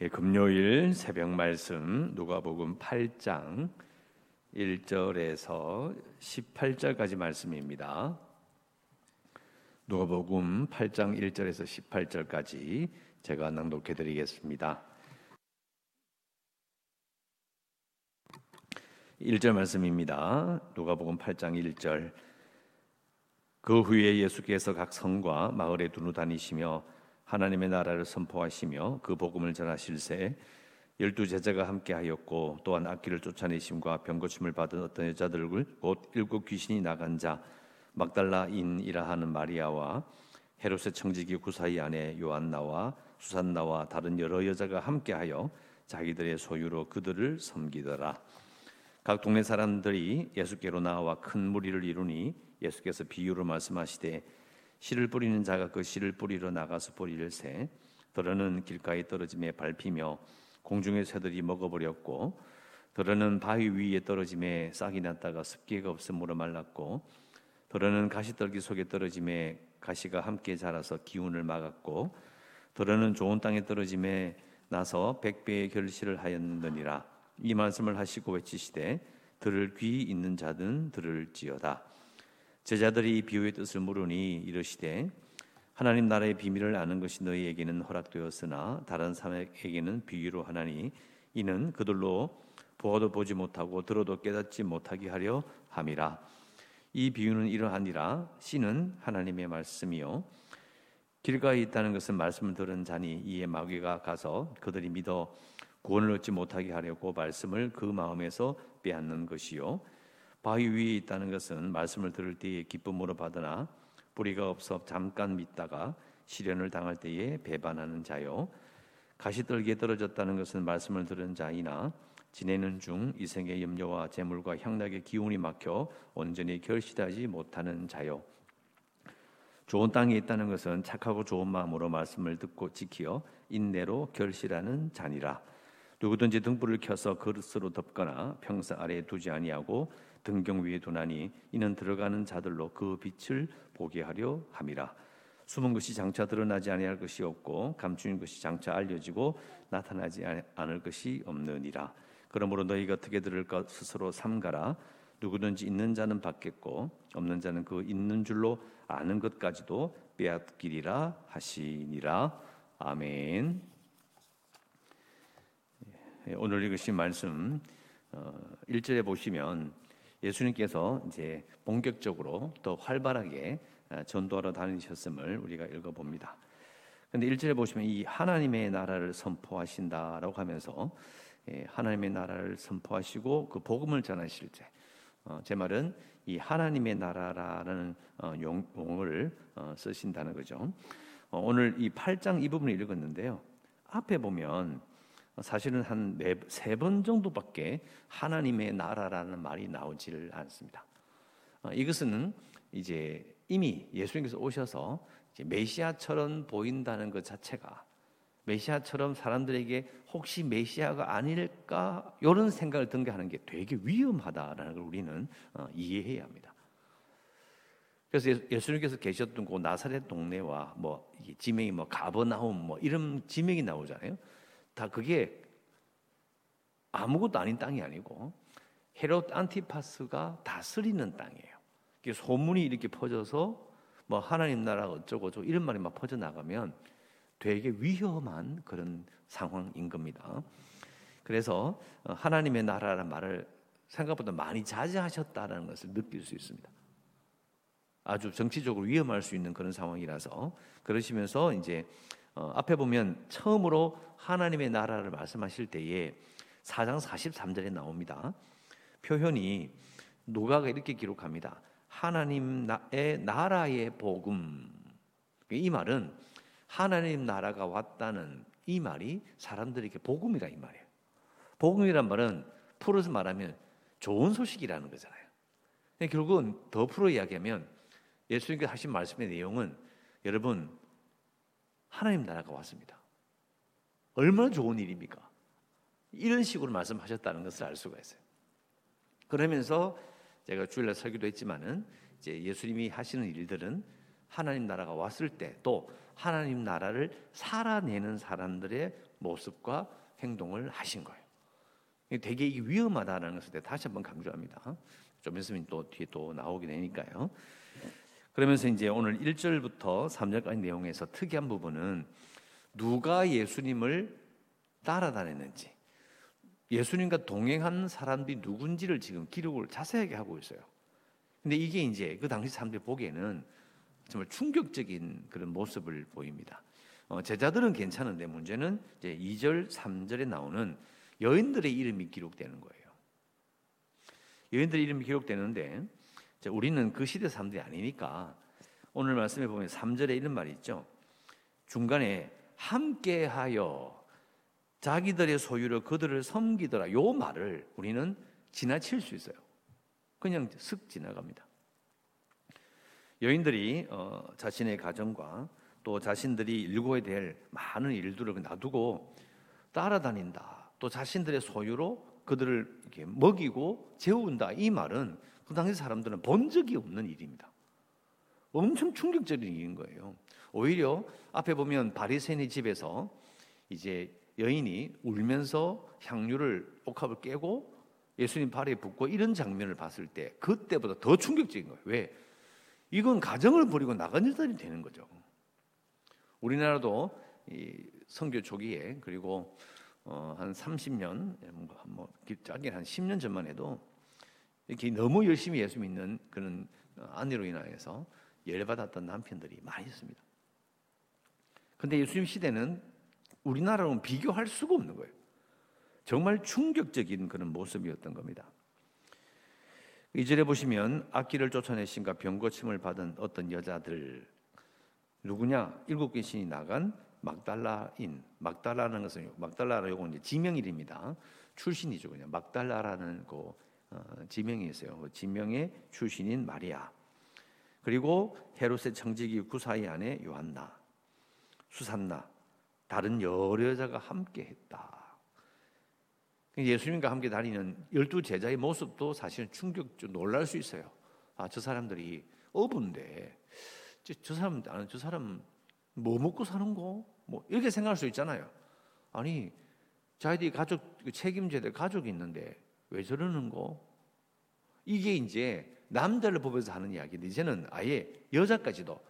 예, 금요일 새벽 말씀 누가복음 8장 1절에서 18절까지 말씀입니다. 누가복음 8장 1절에서 18절까지 제가 낭독해 드리겠습니다. 1절 말씀입니다. 누가복음 8장 1절 그 후에 예수께서 각 성과 마을에 두루 다니시며 하나님의 나라를 선포하시며 그 복음을 전하실새 열두 제자가 함께하였고 또한 악기를 쫓아내심과 병고침을 받은 어떤 여자들을 곧 일곱 귀신이 나간 자 막달라인이라 하는 마리아와 헤롯의 청지기 구사의 아내 요한나와 수산나와 다른 여러 여자가 함께하여 자기들의 소유로 그들을 섬기더라. 각 동네 사람들이 예수께로 나와 큰 무리를 이루니 예수께서 비유로 말씀하시되 씨를 뿌리는 자가 그 씨를 뿌리러 나가서 뿌리를 새 더러는 길가에 떨어짐에 밟히며 공중의 새들이 먹어버렸고 더러는 바위 위에 떨어짐에 싹이 났다가 습기가 없음으로 말랐고 더러는 가시떨기 속에 떨어짐에 가시가 함께 자라서 기운을 막았고 더러는 좋은 땅에 떨어짐에 나서 백배의 결실을 하였느니라. 이 말씀을 하시고 외치시되 들을 귀 있는 자든 들을지어다 제자들이 비유의 뜻을 물으니 이르시되 하나님 나라의 비밀을 아는 것이 너희에게는 허락되었으나 다른 사람에게는 비유로 하나니 이는 그들로 보아도 보지 못하고 들어도 깨닫지 못하게 하려 함이라. 이 비유는 이러하니라. 씨는 하나님의 말씀이요. 길가에 있다는 것은 말씀을 들은 자니 이에 마귀가 가서 그들이 믿어 구원을 얻지 못하게 하려고 말씀을 그 마음에서 빼앗는 것이요 바위 위에 있다는 것은 말씀을 들을 때에 기쁨으로 받으나 뿌리가 없어 잠깐 믿다가 시련을 당할 때에 배반하는 자요. 가시떨기에 떨어졌다는 것은 말씀을 들은 자이나 지내는 중 이생의 염려와 재물과 향락의 기운이 막혀 온전히 결실하지 못하는 자요. 좋은 땅에 있다는 것은 착하고 좋은 마음으로 말씀을 듣고 지키어 인내로 결실하는 자니라. 누구든지 등불을 켜서 그릇으로 덮거나 평상 아래에 두지 아니하고 등경 위에 두나니 이는 들어가는 자들로 그 빛을 보게 하려 함이라. 숨은 것이 장차 드러나지 아니할 것이 없고 감추인 것이 장차 알려지고 나타나지 않을 것이 없느니라. 그러므로 너희가 어떻게 들을까 스스로 삼가라. 누구든지 있는 자는 받겠고 없는 자는 그 있는 줄로 아는 것까지도 빼앗기리라 하시니라. 아멘. 예, 오늘 읽으신 말씀 1절에 어, 보시면 예수님께서 이제 본격적으로 더 활발하게 아, 전도하러 다니셨음을 우리가 읽어봅니다. 근데 1절에 보시면 이 하나님의 나라를 선포하신다라고 하면서 예, 하나님의 나라를 선포하시고 그 복음을 전하실 때, 어, 제 말은 이 하나님의 나라라는 어, 용어를 어, 쓰신다는 거죠. 오늘 이 8장 이 부분을 읽었는데요. 앞에 보면 사실은 한 세 번 정도밖에 하나님의 나라라는 말이 나오지를 않습니다. 어, 이것은 이제 이미 예수님께서 오셔서 메시아처럼 보인다는 것 자체가 메시아처럼 사람들에게 혹시 메시아가 아닐까 이런 생각을 든 게 하는 게 되게 위험하다라는 걸 우리는 어, 이해해야 합니다. 그래서 예수님께서 계셨던 그 나사렛 동네와 뭐 지명이 뭐 가버나움 뭐 이런 지명이 나오잖아요. 다 그게 아무것도 아닌 땅이 아니고 헤롯 안티파스가 다스리는 땅이에요. 이게 소문이 이렇게 퍼져서 뭐 하나님 나라 어쩌고 저쩌고 이런 말이 막 퍼져 나가면 되게 위험한 그런 상황인 겁니다. 그래서 어, 하나님의 나라라는 말을 생각보다 많이 자제하셨다는 것을 느낄 수 있습니다. 아주 정치적으로 위험할 수 있는 그런 상황이라서 그러시면서 이제 어, 앞에 보면 처음으로 하나님의 나라를 말씀하실 때에 4장 43절에 나옵니다. 표현이 노가가 이렇게 기록합니다. 하나님의 나라의 복음. 이 말은 하나님 나라가 왔다는 이 말이 사람들에게 복음이라 이 말이에요. 복음이란 말은 풀어서 말하면 좋은 소식이라는 거잖아요. 결국은 더 풀어 이야기하면 예수님께서 하신 말씀의 내용은 여러분 하나님 나라가 왔습니다. 얼마나 좋은 일입니까? 이런 식으로 말씀하셨다는 것을 알 수가 있어요. 그러면서 제가 주일날 설교도 했지만은 이제 예수님이 하시는 일들은 하나님 나라가 왔을 때 또 하나님 나라를 살아내는 사람들의 모습과 행동을 하신 거예요. 되게 위험하다는 것을 다시 한번 강조합니다. 좀 있으면 또 뒤에 또 나오게 되니까요. 그러면서 이제 오늘 1절부터 3절까지 내용에서 특이한 부분은 누가 예수님을 따라다녔는지 예수님과 동행한 사람들이 누군지를 지금 기록을 자세하게 하고 있어요. 근데 이게 이제 그 당시 사람들이 보기에는 정말 충격적인 그런 모습을 보입니다. 어, 제자들은 괜찮은데 문제는 이제 2절, 3절에 나오는 여인들의 이름이 기록되는 거예요. 여인들의 이름이 기록되는데 우리는 그 시대 사람들이 아니니까 오늘 말씀에 보면 3절에 이런 말이 있죠. 중간에 함께하여 자기들의 소유로 그들을 섬기더라. 요 말을 우리는 지나칠 수 있어요. 그냥 슥 지나갑니다. 여인들이 어, 자신의 가정과 또 자신들이 일궈야 될 많은 일들을 놔두고 따라다닌다. 또 자신들의 소유로 그들을 먹이고 재운다. 이 말은 그 당시 사람들은 본 적이 없는 일입니다. 엄청 충격적인 일인 거예요. 오히려 앞에 보면 바리새인의 집에서 이제 여인이 울면서 향유를 옥합을 깨고 예수님 발에 붓고 이런 장면을 봤을 때 그때보다 더 충격적인 거예요. 왜? 이건 가정을 버리고 나간 여자들이 되는 거죠. 우리나라도 이 성교 초기에 그리고 어, 한 30년 뭐 짧게 한 10년 전만 해도 이렇게 너무 열심히 예수 믿는 그런 아내로 인하여서 열받았던 남편들이 많이 있습니다. 근데 예수님 시대는 우리나라로는 비교할 수가 없는 거예요. 정말 충격적인 그런 모습이었던 겁니다. 이절에 보시면 악기를 쫓아내신가 병고침을 받은 어떤 여자들 누구냐? 일곱 귀신이 나간 막달라인 막달라는 것은 막달라라 요건 지명일입니다. 출신이죠 그냥 막달라라는 그 어, 지명이 있어요. 그 지명의 출신인 마리아. 그리고 헤롯의 청지기 구사이 안에 요한나, 수산나, 다른 여러 여자가 함께 했다. 예수님과 함께 다니는 열두 제자의 모습도 사실은 충격적 놀랄 수 있어요. 아, 저 사람들이 어부인데 저, 저 사람 나는 저 사람 뭐 먹고 사는 거? 뭐 이렇게 생각할 수 있잖아요. 아니 자기들이 가족 그 책임져야 될 가족이 있는데 왜 저러는 거? 이게 이제 남자를 보면서 하는 이야기인데 이제는 아예 여자까지도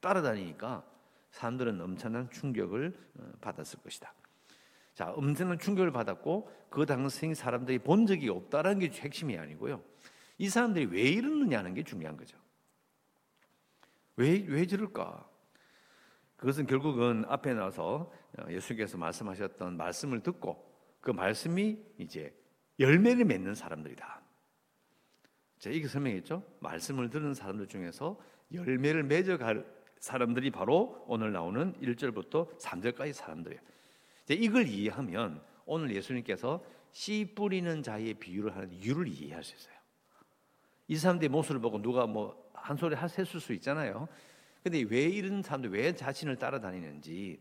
따라다니니까 사람들은 엄청난 충격을 어, 받았을 것이다. 자, 엄청난 충격을 받았고 그 당시 사람들이 본 적이 없다라는 게 핵심이 아니고요. 이 사람들이 왜 이러느냐는 게 중요한 거죠. 왜, 왜 저럴까? 그것은 결국은 앞에 나와서 어, 예수께서 말씀하셨던 말씀을 듣고 그 말씀이 이제 열매를 맺는 사람들이다. 제가 이렇게 설명했죠. 말씀을 듣는 사람들 중에서 열매를 맺어갈 사람들이 바로 오늘 나오는 1절부터 3절까지 사람들이에요. 이걸 이해하면 오늘 예수님께서 씨 뿌리는 자의 비유를 하는 이유를 이해할 수 있어요. 이 사람들의 모습을 보고 누가 뭐 한 소리 했을 수 있잖아요. 근데 왜 이런 사람들 왜 자신을 따라다니는지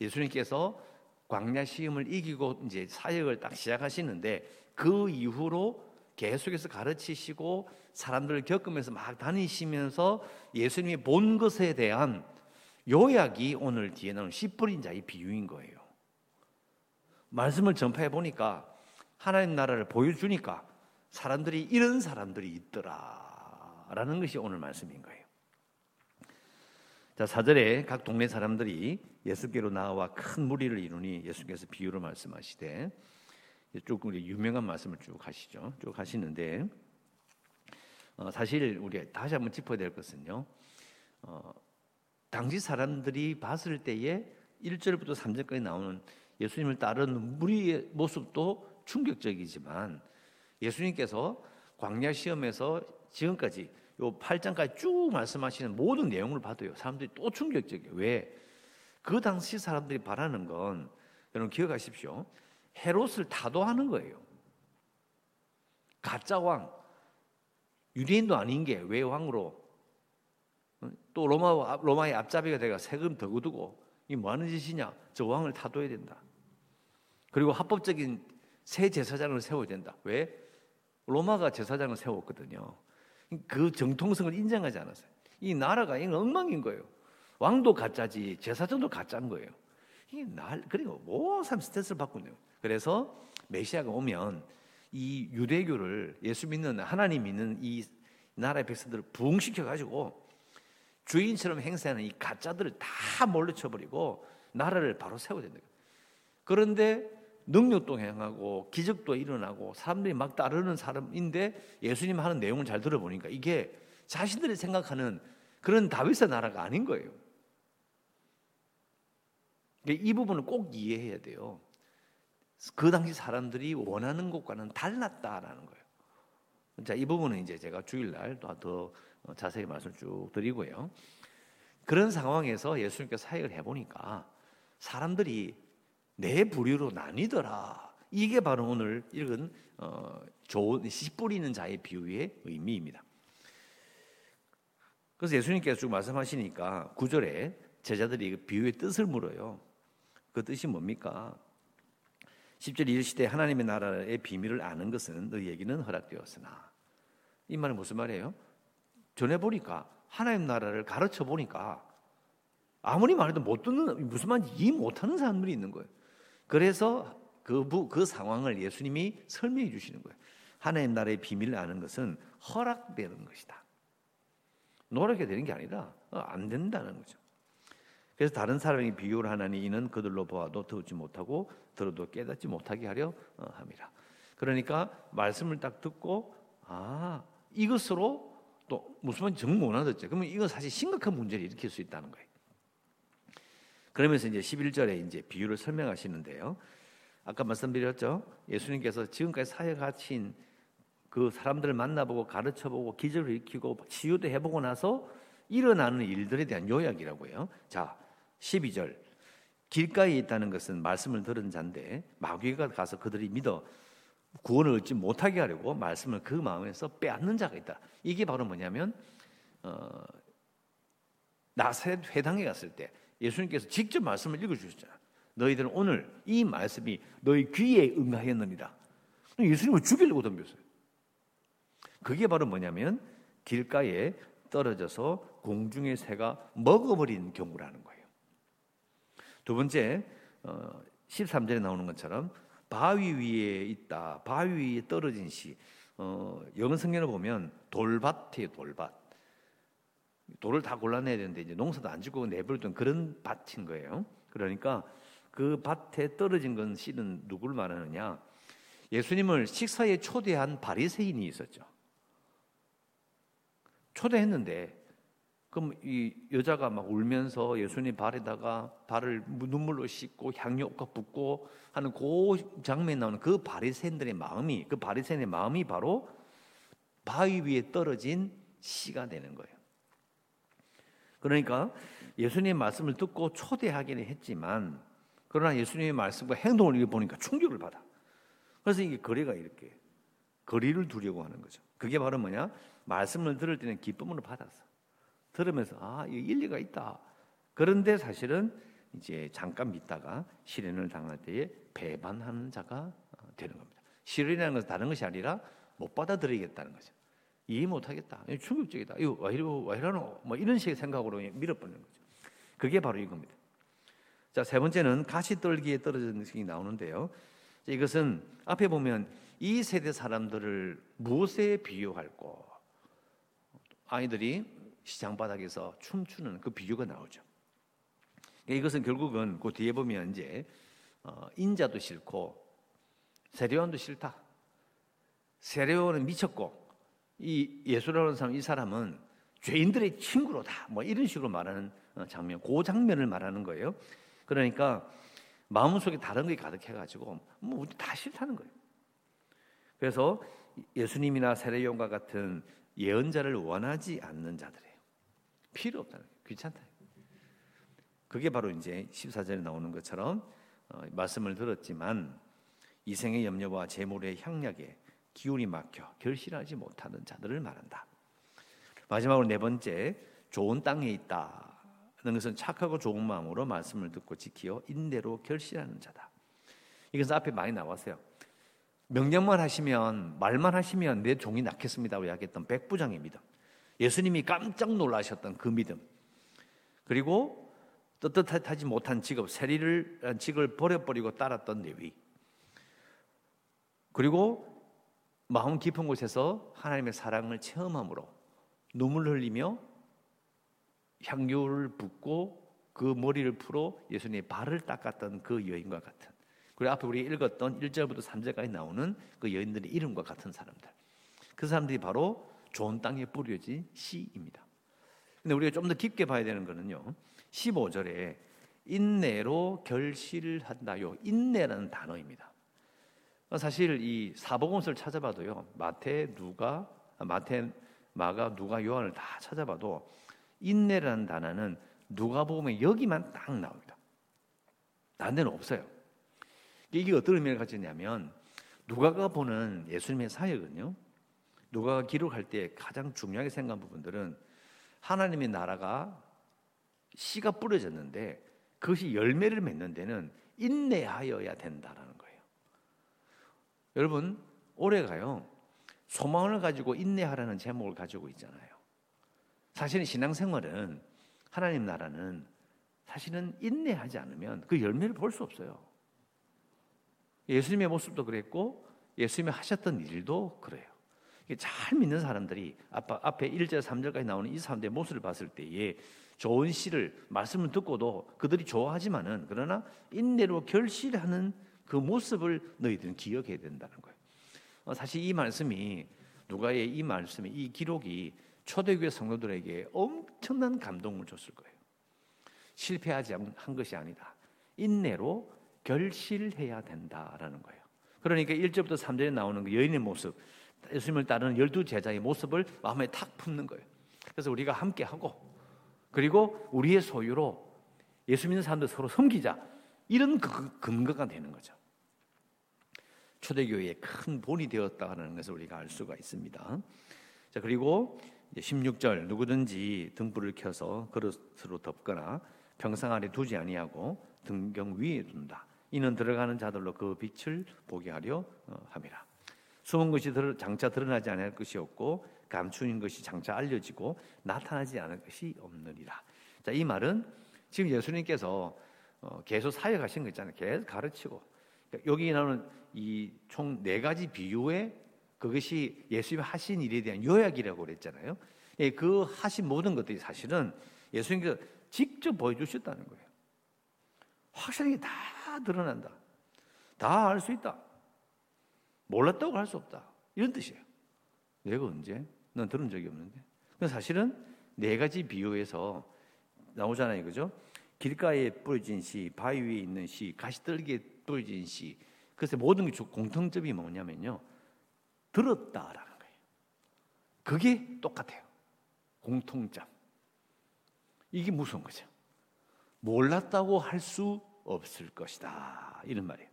예수님께서 광야 시험을 이기고 이제 사역을 딱 시작하시는데 그 이후로 계속해서 가르치시고 사람들을 겪으면서 막 다니시면서 예수님이 본 것에 대한 요약이 오늘 뒤에 나오는 씨 뿌린 자의 비유인 거예요. 말씀을 전파해 보니까 하나님 나라를 보여주니까 사람들이 이런 사람들이 있더라라는 것이 오늘 말씀인 거예요. 자, 4절에 각 동네 사람들이 예수께로 나와 큰 무리를 이루니 예수께서 비유로 말씀하시되 쭉 우리 유명한 말씀을 쭉 하시죠. 쭉 하시는데 어, 사실 우리 다시 한번 짚어야 될 것은요. 어, 당시 사람들이 봤을 때에 1절부터 3절까지 나오는 예수님을 따르는 무리의 모습도 충격적이지만 예수님께서 광야 시험에서 지금까지 요 8장까지 쭉 말씀하시는 모든 내용을 봐도요. 사람들이 또 충격적이에요. 왜? 그 당시 사람들이 바라는 건 여러분 기억하십시오. 헤롯을 타도하는 거예요. 가짜 왕. 유대인도 아닌 게 왜 왕으로 또 로마 로마의 앞잡이가 돼가 세금 더 거두고 이 뭐 하는 짓이냐? 저 왕을 타도해야 된다. 그리고 합법적인 새 제사장을 세워야 된다. 왜? 로마가 제사장을 세웠거든요. 그 정통성을 인정하지 않았어요. 이 나라가 이 엉망인 거예요. 왕도 가짜지 제사장도 가짜인 거예요. 날 그리고 모든 스트레스를 받고 있는 거예요. 그래서 메시아가 오면 이 유대교를 예수 믿는 하나님 믿는 이 나라의 백성들을 부흥시켜 가지고 주인처럼 행세하는 이 가짜들을 다 몰려쳐 버리고 나라를 바로 세워야 된다. 그런데 능력도 행하고 기적도 일어나고 사람들이 막 따르는 사람인데 예수님 하는 내용을 잘 들어보니까 이게 자신들이 생각하는 그런 다윗의 나라가 아닌 거예요. 이 부분을 꼭 이해해야 돼요. 그 당시 사람들이 원하는 것과는 달랐다라는 거예요. 자, 이 부분은 이제 제가 주일날 더 자세히 말씀을 쭉 드리고요. 그런 상황에서 예수님께서 사역을 해보니까 사람들이 내 부류로 나뉘더라. 이게 바로 오늘 읽은 어, 좋은 씨 뿌리는 자의 비유의 의미입니다. 그래서 예수님께서 쭉 말씀하시니까 구절에 제자들이 그 비유의 뜻을 물어요. 그 뜻이 뭡니까? 10절 이르시되 하나님의 나라의 비밀을 아는 것은 너희에게는 허락되었으나 이 말은 무슨 말이에요? 전해 보니까 하나님 나라를 가르쳐 보니까 아무리 말해도 못 듣는 무슨 말인지 이해 못하는 사람들이 있는 거예요. 그래서 그, 그 상황을 예수님이 설명해 주시는 거예요. 하나님 나라의 비밀을 아는 것은 허락되는 것이다. 노력이 되는 게 아니라 어, 안 된다는 거죠. 그래서 다른 사람이 비유를 하나니 이는 그들로 보아도 듣지 못하고 들어도 깨닫지 못하게 하려 어, 함이라. 그러니까 말씀을 딱 듣고 아 이것으로 또 무슨 말인지 정못 알아듣죠. 그러면 이건 사실 심각한 문제를 일으킬 수 있다는 거예요. 그러면서 이제 11절에 이제 비유를 설명하시는데요. 아까 말씀드렸죠. 예수님께서 지금까지 사역하신 그 사람들을 만나보고 가르쳐보고 기적을 일으키고 치유도 해보고 나서 일어나는 일들에 대한 요약이라고요. 자, 12절. 길가에 있다는 것은 말씀을 들은 자인데 마귀가 가서 그들이 믿어 구원을 얻지 못하게 하려고 말씀을 그 마음에서 빼앗는 자가 있다. 이게 바로 뭐냐면 어, 나사렛 회당에 갔을 때 예수님께서 직접 말씀을 읽어주셨잖아. 너희들은 오늘 이 말씀이 너희 귀에 응하였느니라. 예수님을 죽이려고 덤볐어요. 그게 바로 뭐냐면 길가에 떨어져서 공중의 새가 먹어버린 경우라는 거예요. 두 번째, 13절에 어, 나오는 것처럼 바위 위에 있다. 바위 위에 떨어진 시. 어, 성경을 보면 돌밭이에요, 돌밭. 돌을 다 골라내야 되는데 이제 농사도 안 짓고 내버려둔 그런 밭인 거예요. 그러니까 그 밭에 떨어진 건 씨는 누굴 말하느냐? 예수님을 식사에 초대한 바리새인이 있었죠. 초대했는데 그럼 이 여자가 막 울면서 예수님 발에다가 발을 눈물로 씻고 향료가 붓고 하는 그 장면에 나오는 그 바리새인들의 마음이 그 바리새인의 마음이 바로 바위 위에 떨어진 씨가 되는 거예요. 그러니까 예수님의 말씀을 듣고 초대하기는 했지만 그러나 예수님의 말씀과 행동을 읽어보니까 충격을 받아. 그래서 이게 거리가 이렇게 거리를 두려고 하는 거죠. 그게 바로 뭐냐? 말씀을 들을 때는 기쁨으로 받았어. 들으면서 아, 이 일리가 있다. 그런데 사실은 이제 잠깐 믿다가 실현을 당할 때에 배반하는 자가 되는 겁니다. 실현이라는 것은 다른 것이 아니라 못 받아들이겠다는 거죠. 이해 못하겠다. 충격적이다. 이거 왜, 이러, 왜 이러노? 뭐 이런 식의 생각으로 밀어버리는 거죠. 그게 바로 이겁니다. 자, 세 번째는 가시떨기에 떨어지는 것이 나오는데요. 이것은 앞에 보면 이 세대 사람들을 무엇에 비유할고 아이들이 시장 바닥에서 춤추는 그 비유가 나오죠. 이것은 결국은 그 뒤에 보면 이제 어, 인자도 싫고 세례원도 싫다. 세례원은 미쳤고 이 예수라는 사람 이 사람은 죄인들의 친구로다. 뭐 이런 식으로 말하는 어, 장면, 그 장면을 말하는 거예요. 그러니까 마음속에 다른 게 가득해가지고 뭐 우리 다 싫다는 거예요. 그래서 예수님이나 세례요원과 같은 예언자를 원하지 않는 자들이에요. 필요 없다는 거예요. 귀찮다. 그게 바로 이제 14절에 나오는 것처럼 어, 말씀을 들었지만 이생의 염려와 재물의 향락에 기운이 막혀 결실하지 못하는 자들을 말한다. 마지막으로 네 번째 좋은 땅에 있다는 것은 착하고 좋은 마음으로 말씀을 듣고 지키어 인대로 결실하는 자다. 이것은 앞에 많이 나왔어요. 명령만 하시면 말만 하시면 내 종이 낫겠습니다고 이야기했던 백부장의 믿음. 예수님이 깜짝 놀라셨던 그 믿음. 그리고 떳떳하지 못한 직업, 세리를 직을 버려버리고 따랐던 레위. 그리고 마음 깊은 곳에서 하나님의 사랑을 체험함으로 눈물 흘리며 향유를 붓고 그 머리를 풀어 예수님의 발을 닦았던 그 여인과 같은 그리고 앞에 우리 읽었던 1절부터 3절까지 나오는 그 여인들의 이름과 같은 사람들. 그 사람들이 바로 좋은 땅에 뿌려진 씨입니다. 근데 우리가 좀 더 깊게 봐야 되는 거는요 15절에 인내로 결실한다요. 인내라는 단어입니다 사실 이 사복음서를 찾아봐도요 마태 누가 마태 마가 누가 요한을 다 찾아봐도 인내라는 단어는 누가 보면 여기만 딱 나옵니다. 다른 데는 없어요. 이게 어떤 의미를 가지냐면 누가가 보는 예수님의 사역은요. 누가가 기록할 때 가장 중요하게 생각한 부분들은 하나님의 나라가 씨가 뿌려졌는데 그것이 열매를 맺는 데는 인내하여야 된다라는. 여러분 올해가요 소망을 가지고 인내하라는 제목을 가지고 있잖아요. 사실은 신앙생활은 하나님 나라는 사실은 인내하지 않으면 그 열매를 볼 수 없어요. 예수님의 모습도 그랬고 예수님이 하셨던 일도 그래요. 잘 믿는 사람들이 앞에 1절 3절까지 나오는 이 사람들의 모습을 봤을 때에 좋은 시를 말씀을 듣고도 그들이 좋아하지만은 그러나 인내로 결실하는 그 모습을 너희들은 기억해야 된다는 거예요. 어, 사실 이 말씀이 누가의 이 말씀이 이 기록이 초대교회 성도들에게 엄청난 감동을 줬을 거예요. 실패하지 한 것이 아니다. 인내로 결실해야 된다라는 거예요. 그러니까 1절부터 3절에 나오는 그 여인의 모습, 예수님을 따르는 열두 제자의 모습을 마음에 탁 품는 거예요. 그래서 우리가 함께 하고 그리고 우리의 소유로 예수 믿는 사람들 서로 섬기자. 이런 그 근거가 되는 거죠. 초대교회의 큰 본이 되었다는 것을 우리가 알 수가 있습니다. 자, 그리고 16절 누구든지 등불을 켜서 그릇으로 덮거나 평상 아래 두지 아니하고 등경 위에 둔다. 이는 들어가는 자들로 그 빛을 보게 하려 어, 함이라. 숨은 것이 장차 드러나지 않을 것이 없고 감추인 것이 장차 알려지고 나타나지 않을 것이 없느니라. 자, 이 말은 지금 예수님께서 어, 계속 사역하신 거 있잖아요. 계속 가르치고 그러니까 여기 나오는 이 총 네 가지 비유에 그것이 예수님이 하신 일에 대한 요약이라고 그랬잖아요. 예, 그 하신 모든 것들이 사실은 예수님께서 직접 보여주셨다는 거예요. 확실하게 다 드러난다. 다 알 수 있다. 몰랐다고 할 수 없다. 이런 뜻이에요. 내가 언제? 난 들은 적이 없는데. 사실은 네 가지 비유에서 나오잖아요. 그죠? 길가에 뿌려진 씨, 바위 위에 있는 씨, 가시떨기에 뿌려진 씨. 그래서 모든 게 공통점이 뭐냐면요. 들었다라는 거예요. 그게 똑같아요. 공통점. 이게 무서운 거죠. 몰랐다고 할 수 없을 것이다. 이런 말이에요.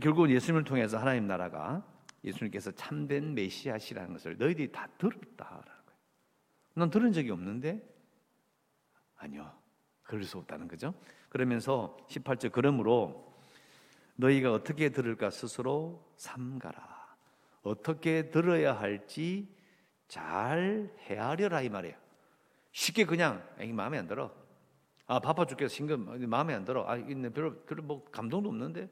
결국은 예수님을 통해서 하나님 나라가 예수님께서 참된 메시아시라는 것을 너희들이 다 들었다라는 거예요. 난 들은 적이 없는데 아니요. 그럴 수 없다는 거죠. 그러면서 18절 그러므로 너희가 어떻게 들을까 스스로 삼가라. 어떻게 들어야 할지 잘 헤아려라 이 말이에요. 쉽게 그냥 이 마음에 안 들어. 아 바빠 죽겠어 신금 마음에 안 들어. 아 별로 별로 뭐 감동도 없는데.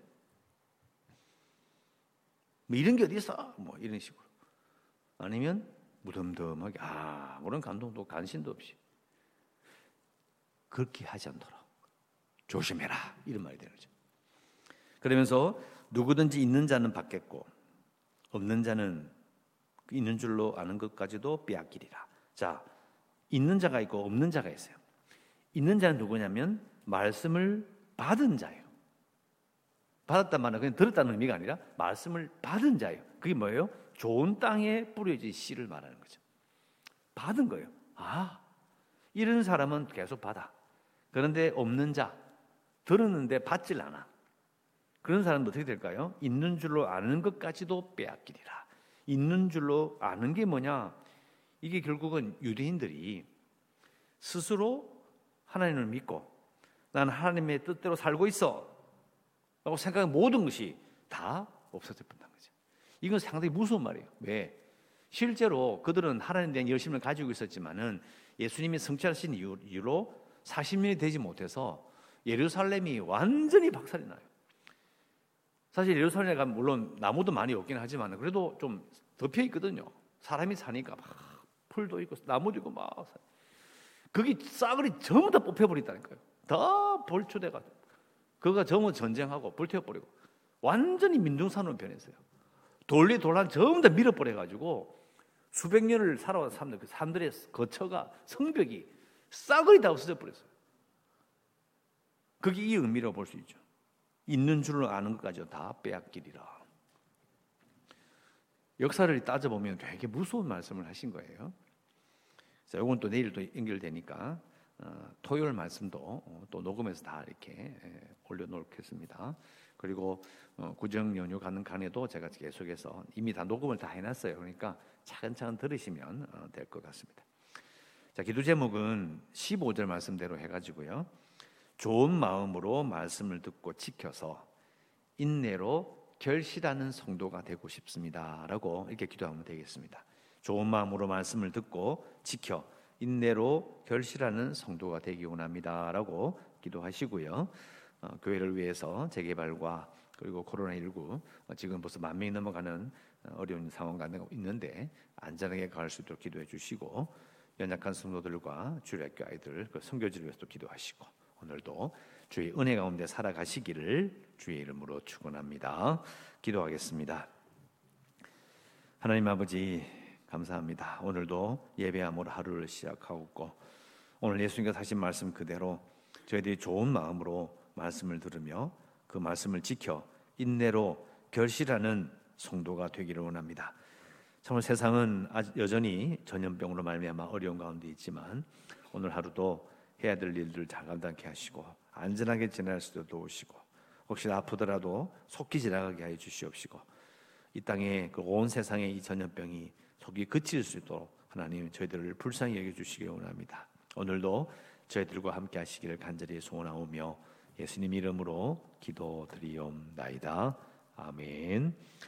뭐 이런 게 어디 있어? 뭐 이런 식으로. 아니면 무덤덤하게 아 그런 감동도 관심도 없이 그렇게 하지 않도록 조심해라 이런 말이 되는 거죠. 그러면서 누구든지 있는 자는 받겠고 없는 자는 있는 줄로 아는 것까지도 빼앗기리라. 자, 있는 자가 있고 없는 자가 있어요. 있는 자는 누구냐면 말씀을 받은 자예요. 받았단 말은 그냥 들었다는 의미가 아니라 말씀을 받은 자예요. 그게 뭐예요? 좋은 땅에 뿌려진 씨를 말하는 거죠. 받은 거예요. 아, 이런 사람은 계속 받아. 그런데 없는 자, 들었는데 받질 않아. 그런 사람은 어떻게 될까요? 있는 줄로 아는 것까지도 빼앗기리라. 있는 줄로 아는 게 뭐냐? 이게 결국은 유대인들이 스스로 하나님을 믿고 나는 하나님의 뜻대로 살고 있어. 라고 생각한 모든 것이 다 없어져 버린다는 거죠. 이건 상당히 무서운 말이에요. 왜? 실제로 그들은 하나님에 대한 열심을 가지고 있었지만은 예수님이 성취하신 이유로 40년이 되지 못해서 예루살렘이 완전히 박살이 나요. 사실 예루살렘에 가면 물론 나무도 많이 없긴 하지만 그래도 좀 덮여 있거든요. 사람이 사니까 막 풀도 있고 나무도 있고 막 거기 싸그리 전부 다 뽑혀버렸다니까요. 다 벌초돼가지고 그가 전부 전쟁하고 불태워버리고 완전히 민중산으로 변했어요. 돌리 돌란 전부 다 밀어버려가지고 수백 년을 살아온 사람들 그 사람들의 거처가 성벽이 싸그리 다 없어져 버렸어요. 그게 이 의미로 볼 수 있죠. 있는 줄을 아는 것까지 다 빼앗기리라. 역사를 따져보면 되게 무서운 말씀을 하신 거예요. 자, 이건 또 내일 또 연결되니까 어, 토요일 말씀도 어, 또 녹음해서 다 이렇게 예, 올려놓겠습니다. 그리고 어, 구정 연휴 가는 간에도 제가 계속해서 이미 다 녹음을 다 해놨어요. 그러니까 차근차근 들으시면 어, 될것 같습니다. 자, 기도 제목은 15절 말씀대로 해가지고요. 좋은 마음으로 말씀을 듣고 지켜서 인내로 결실하는 성도가 되고 싶습니다 라고 이렇게 기도하면 되겠습니다. 좋은 마음으로 말씀을 듣고 지켜 인내로 결실하는 성도가 되기 원합니다 라고 기도하시고요. 어, 교회를 위해서 재개발과 그리고 코로나19 어, 지금 벌써 만 명이 넘어가는 어, 어려운 상황가 있는데 안전하게 갈 수 있도록 기도해 주시고 연약한 성도들과 주일학교 아이들 그 선교지를 위해서 기도하시고 오늘도 주의 은혜 가운데 살아가시기를 주의 이름으로 축원합니다. 기도하겠습니다. 하나님 아버지 감사합니다. 오늘도 예배함으로 하루를 시작하고 오늘 예수님께서 하신 말씀 그대로 저희들이 좋은 마음으로 말씀을 들으며 그 말씀을 지켜 인내로 결실하는 성도가 되기를 원합니다. 정말 세상은 여전히 전염병으로 말미암아 어려운 가운데 있지만 오늘 하루도 해야 될 일들을 잘 감당케 하시고 안전하게 지낼 수 있도록 도우시고 혹시나 아프더라도 속히 지나가게 하여 주시옵시고 이 땅에 그 온 세상의 이 전염병이 속이 그칠 수 있도록 하나님 저희들을 불쌍히 여겨 주시기 원합니다. 오늘도 저희들과 함께 하시기를 간절히 소원하오며 예수님 이름으로 기도드리옵나이다. 아멘.